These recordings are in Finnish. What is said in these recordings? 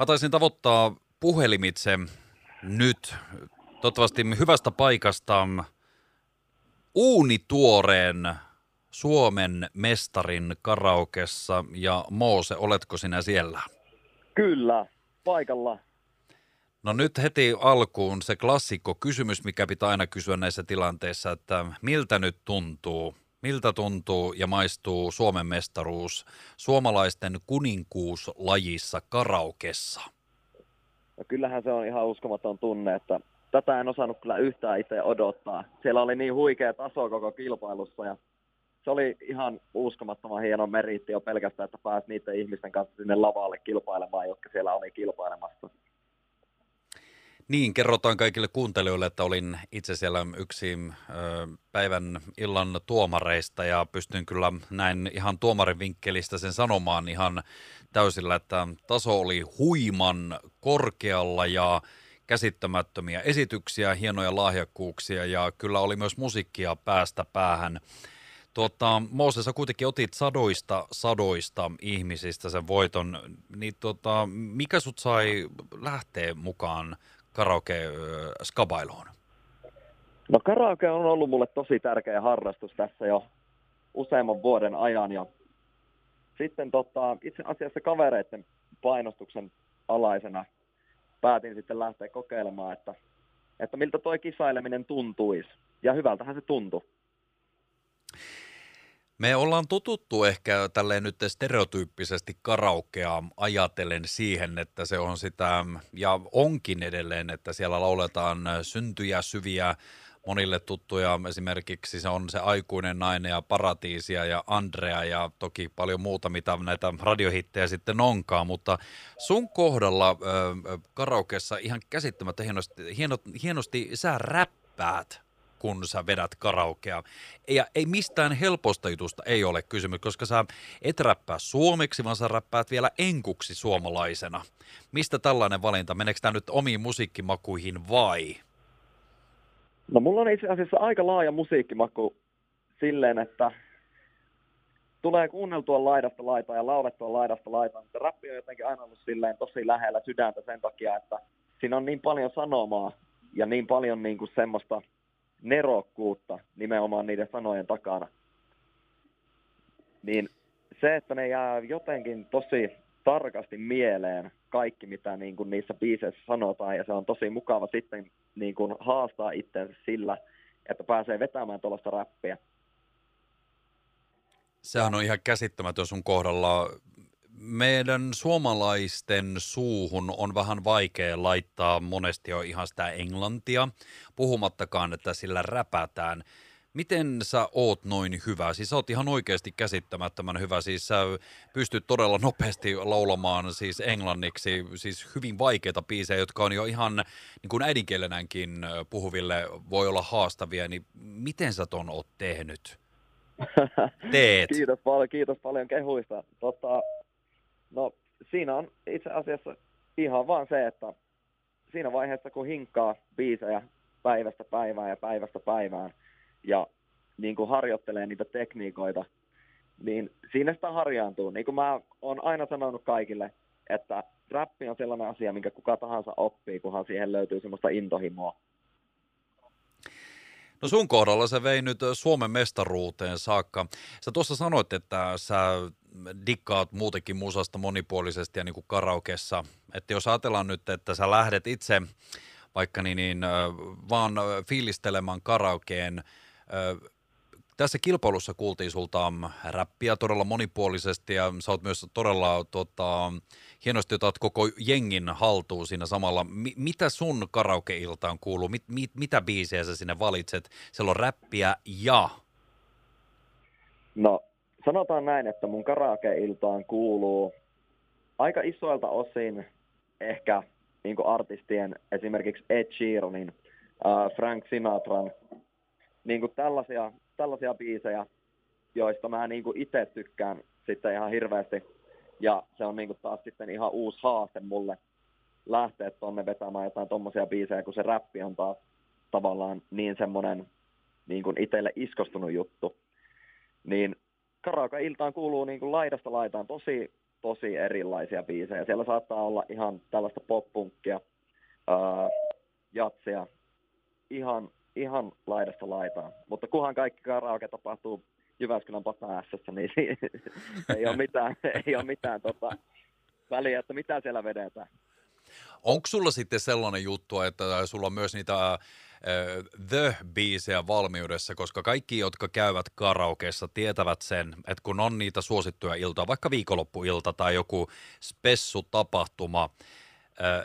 Mä taisin tavoittaa puhelimitse nyt, toivottavasti hyvästä paikasta, uunituoreen Suomen mestarin karaokessa. Ja Moose, oletko sinä siellä? Kyllä, paikalla. No nyt heti alkuun se klassikko kysymys, mikä pitää aina kysyä näissä tilanteissa, että miltä nyt tuntuu? Miltä tuntuu ja maistuu Suomen mestaruus suomalaisten kuninkuuslajissa karaokessa? No kyllähän se on ihan uskomaton tunne, että tätä en osannut kyllä yhtään itse odottaa. Siellä oli niin huikea taso koko kilpailussa ja se oli ihan uskomattoman hieno meriitti jo pelkästään, että pääsi niiden ihmisten kanssa sinne lavalle kilpailemaan, jotka siellä oli kilpailemassa. Niin, kerrotaan kaikille kuuntelijoille, että olin itse siellä yksi ö, päivän illan tuomareista ja pystyn kyllä näin ihan tuomarin vinkkelistä sen sanomaan ihan täysillä, että taso oli huiman korkealla ja käsittämättömiä esityksiä, hienoja lahjakkuuksia ja kyllä oli myös musiikkia päästä päähän. Tuota, Mooses, sä kuitenkin otit sadoista sadoista ihmisistä sen voiton, niin tuota, mikä sut sai lähteä mukaan karaoke-skabailuun? No karaoke on ollut mulle tosi tärkeä harrastus tässä jo useamman vuoden ajan ja sitten tota, itse asiassa kavereiden painostuksen alaisena päätin sitten lähteä kokeilemaan, että, että miltä toi kisaileminen tuntuisi. Ja hyvältähän se tuntui. Me ollaan totuttu ehkä tälleen nyt stereotyyppisesti karaokea ajatellen siihen, että se on sitä, ja onkin edelleen, että siellä lauletaan syntyjä, syviä, monille tuttuja. Esimerkiksi se on se aikuinen nainen ja paratiisia ja Andrea ja toki paljon muuta, mitä näitä radiohittejä sitten onkaan. Mutta sun kohdalla äh, karaokeessa ihan käsittämättä hienosti, hienosti, hienosti sä räppäät kun sä vedät karaokea. Ja ei mistään helposta jutusta ei ole kysymys, koska sä et räppää suomeksi, vaan sä räppäät vielä enkuksi suomalaisena. Mistä tällainen valinta? Meneekö tämä nyt omiin musiikkimakuihin vai? No mulla on itse asiassa aika laaja musiikkimaku silleen, että tulee kuunneltua laidasta laitaa ja laulettua laidasta laitaan, mutta rappi on jotenkin aina ollut silleen tosi lähellä sydäntä sen takia, että siinä on niin paljon sanomaa ja niin paljon niin kuin semmoista nerokkuutta nimenomaan niiden sanojen takana. Niin se, että ne jää jotenkin tosi tarkasti mieleen kaikki, mitä niin kuin niissä biiseissä sanotaan, ja se on tosi mukava sitten niin kuin haastaa itsensä sillä, että pääsee vetämään tuollaista räppiä. Sehän on ihan käsittämätön sun kohdalla. Meidän suomalaisten suuhun on vähän vaikea laittaa monesti jo ihan sitä englantia, puhumattakaan, että sillä räpätään. Miten sä oot noin hyvä? Siis sä oot ihan oikeasti käsittämättömän hyvä. Siis sä pystyt todella nopeasti laulamaan siis englanniksi, siis hyvin vaikeita biisejä, jotka on jo ihan niin kuin äidinkielenänkin puhuville voi olla haastavia. Niin miten sä ton oot tehnyt? Teet. kiitos paljon, kiitos paljon kehuista. Tota, no siinä on itse asiassa ihan vaan se, että siinä vaiheessa kun hinkkaa biisejä päivästä päivään ja päivästä päivään, ja niin kuin harjoittelee niitä tekniikoita, niin siinä sitä harjaantuu. Niin kuin mä oon aina sanonut kaikille, että räppi on sellainen asia, minkä kuka tahansa oppii, kunhan siihen löytyy semmoista intohimoa. No sun kohdalla se vei nyt Suomen mestaruuteen saakka. Sä tuossa sanoit, että sä dikkaat muutenkin musasta monipuolisesti ja niin kuin karaokessa. Että jos ajatellaan nyt, että sä lähdet itse vaikka niin, niin vaan fiilistelemään karaokeen tässä kilpailussa kuultiin sulta räppiä todella monipuolisesti ja sä oot myös todella tota, hienosti otat koko jengin haltuun siinä samalla. M- mitä sun karaokeiltaan kuuluu? Mit, mit, mitä biisejä sä sinne valitset? Siellä on räppiä ja... No sanotaan näin, että mun karaokeiltaan kuuluu aika isoilta osin ehkä niin artistien, esimerkiksi Ed Sheeranin, uh, Frank Sinatran, niin tällaisia, tällaisia biisejä, joista mä niin itse tykkään sitten ihan hirveästi. Ja se on niin taas sitten ihan uusi haaste mulle lähteä tuonne vetämään jotain tommosia biisejä, kun se räppi on taas tavallaan niin semmoinen niin itselle iskostunut juttu. Niin karaoke-iltaan kuuluu niin kuin laidasta laitaan tosi tosi erilaisia biisejä. Siellä saattaa olla ihan tällaista pop-punkkia, jatsia, ihan, ihan laidasta laitaan. Mutta kunhan kaikki karaoke tapahtuu Jyväskylän päässä, niin ei ole mitään, ei ole mitään tota, väliä, että mitä siellä vedetään. Onko sulla sitten sellainen juttu, että sulla on myös niitä The-biisejä valmiudessa, koska kaikki, jotka käyvät karaokeessa, tietävät sen, että kun on niitä suosittuja iltoja, vaikka viikonloppuilta tai joku spessutapahtuma,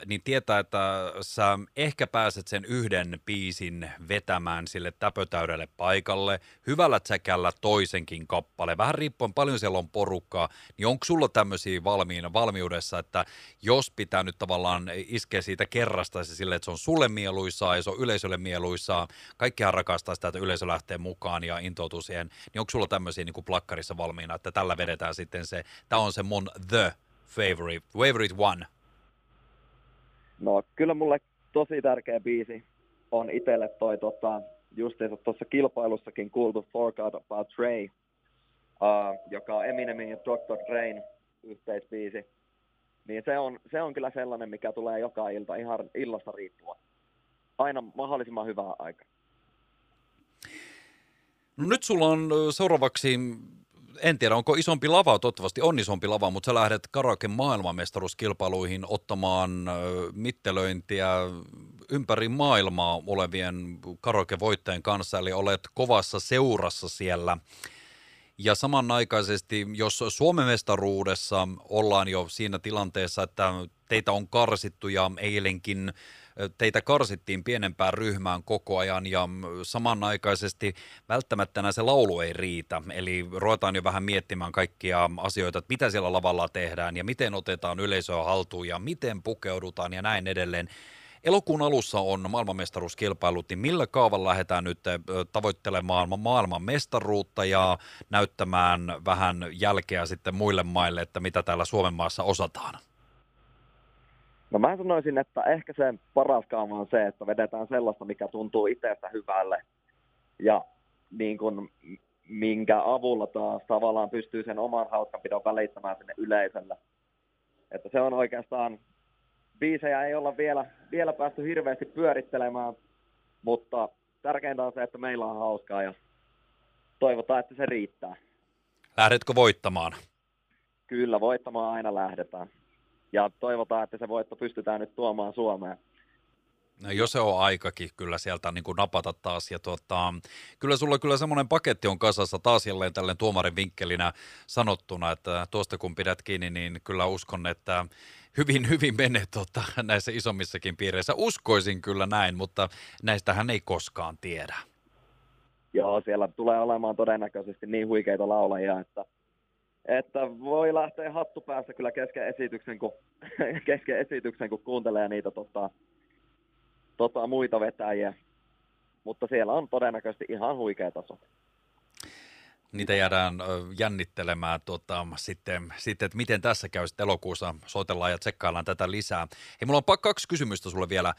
niin tietää, että sä ehkä pääset sen yhden biisin vetämään sille täpötäydelle paikalle, hyvällä tsäkällä toisenkin kappale, vähän riippuen paljon siellä on porukkaa, niin onko sulla tämmöisiä valmiina, valmiudessa, että jos pitää nyt tavallaan iskeä siitä kerrasta se sille, että se on sulle mieluisaa ja se on yleisölle mieluisaa, kaikkihan rakastaa sitä, että yleisö lähtee mukaan ja intoutuu siihen, niin onko sulla tämmöisiä niin kuin plakkarissa valmiina, että tällä vedetään sitten se, tämä on se mun the favorite, favorite one, No kyllä mulle tosi tärkeä biisi on itselle toi tota, justiinsa tuossa kilpailussakin kuultu Forgot About Ray, uh, joka on Eminemin ja Dr. Drain yhteisbiisi. Niin se on, se on kyllä sellainen, mikä tulee joka ilta ihan illasta riippuen. Aina mahdollisimman hyvää aikaa. No nyt sulla on seuraavaksi en tiedä, onko isompi lava, toivottavasti on isompi lava, mutta sä lähdet karaoke maailmanmestaruuskilpailuihin ottamaan mittelöintiä ympäri maailmaa olevien karaoke-voittajien kanssa, eli olet kovassa seurassa siellä. Ja samanaikaisesti, jos Suomen mestaruudessa ollaan jo siinä tilanteessa, että teitä on karsittu ja eilenkin teitä karsittiin pienempään ryhmään koko ajan ja samanaikaisesti välttämättä se laulu ei riitä. Eli ruvetaan jo vähän miettimään kaikkia asioita, että mitä siellä lavalla tehdään ja miten otetaan yleisöä haltuun ja miten pukeudutaan ja näin edelleen. Elokuun alussa on maailmanmestaruuskilpailut, niin millä kaavalla lähdetään nyt tavoittelemaan maailman mestaruutta ja näyttämään vähän jälkeä sitten muille maille, että mitä täällä Suomen maassa osataan? No mä sanoisin, että ehkä se paras kaava on se, että vedetään sellaista, mikä tuntuu itsestä hyvälle ja niin kuin, minkä avulla taas tavallaan pystyy sen oman hauskanpidon välittämään sinne yleisölle. Että se on oikeastaan, biisejä ei olla vielä, vielä päästy hirveästi pyörittelemään, mutta tärkeintä on se, että meillä on hauskaa ja toivotaan, että se riittää. Lähdetkö voittamaan? Kyllä, voittamaan aina lähdetään ja toivotaan, että se voitto pystytään nyt tuomaan Suomeen. No jos se on aikakin kyllä sieltä niin kuin napata taas. Ja tuota, kyllä sulla kyllä semmoinen paketti on kasassa taas jälleen tälleen tuomarin vinkkelinä sanottuna, että tuosta kun pidät kiinni, niin kyllä uskon, että hyvin, hyvin menee tuota, näissä isommissakin piireissä. Uskoisin kyllä näin, mutta näistähän ei koskaan tiedä. Joo, siellä tulee olemaan todennäköisesti niin huikeita laulajia, että että voi lähteä hattu päässä kyllä kesken esityksen, kun, kesken esityksen, kun kuuntelee niitä tota, tota, muita vetäjiä. Mutta siellä on todennäköisesti ihan huikea taso. Niitä jäädään jännittelemään tuota, sitten, sitten, että miten tässä käy sitten elokuussa. Soitellaan ja tsekkaillaan tätä lisää. Hei, mulla on kaksi kysymystä sulle vielä.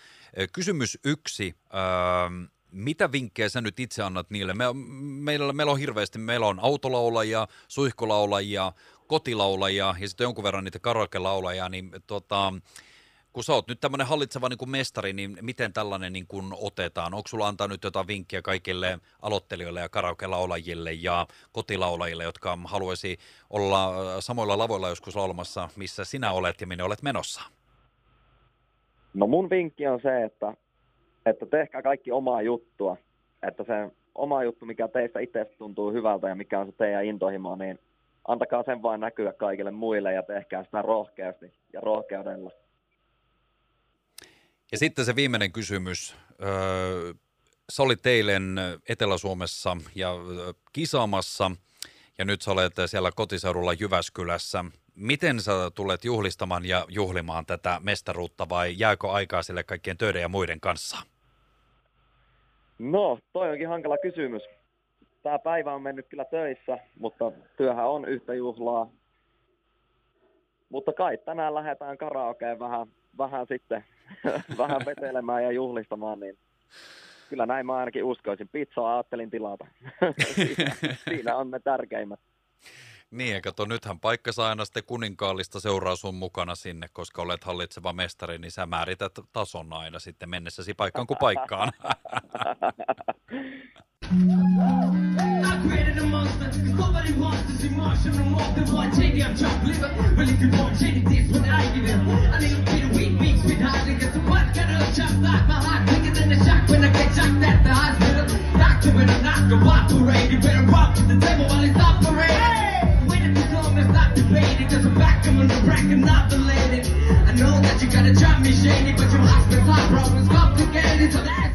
Kysymys yksi. Öö, mitä vinkkejä sä nyt itse annat niille? Me, meillä, meillä on hirveästi, meillä on autolaulajia, suihkulaulajia, kotilaulajia ja sitten jonkun verran niitä karaoke-laulajia, niin tota, kun sä oot nyt tämmöinen hallitseva niin kuin mestari, niin miten tällainen niin kuin otetaan? Onko sulla antaa nyt jotain vinkkiä kaikille aloittelijoille ja karaoke-laulajille ja kotilaulajille, jotka haluaisi olla samoilla lavoilla joskus laulamassa, missä sinä olet ja minne olet menossa? No mun vinkki on se, että että tehkää kaikki omaa juttua. Että se oma juttu, mikä teistä itse tuntuu hyvältä ja mikä on se teidän intohimo, niin antakaa sen vain näkyä kaikille muille ja tehkää sitä rohkeasti ja rohkeudella. Ja sitten se viimeinen kysymys. Öö, sä olit eilen Etelä-Suomessa ja kisaamassa ja nyt sä olet siellä kotiseudulla Jyväskylässä. Miten sä tulet juhlistamaan ja juhlimaan tätä mestaruutta vai jääkö aikaa sille kaikkien töiden ja muiden kanssa? No, toi onkin hankala kysymys. Tämä päivä on mennyt kyllä töissä, mutta työhän on yhtä juhlaa. Mutta kai tänään lähdetään karaokeen vähän, vähän sitten vähän vetelemään ja juhlistamaan, niin kyllä näin mä ainakin uskoisin. Pizzaa ajattelin tilata. siinä, siinä on ne tärkeimmät. Niin, ja kato, nythän paikka saa aina sitten kuninkaallista seuraa sun mukana sinne, koska olet hallitseva mestari, niin sä määrität tason aina sitten mennessäsi paikkaan kuin paikkaan. A monster, nobody wants to see Martian no more than one change I'm chopped liver. Well, if you want change this, what I give it. I need a bit of wheat mix with hard niggas. So what kind of chop like my heart quicker than a shock when I get shocked at the hospital. Doctor when I'm not go operate, you better rock to the table while it's operating. Waiting too long, let's not debate. Cause I'm back, I'm on the rack, I'm not belated. I know that you gotta drop me shady, but your hospital problems complicated, so that's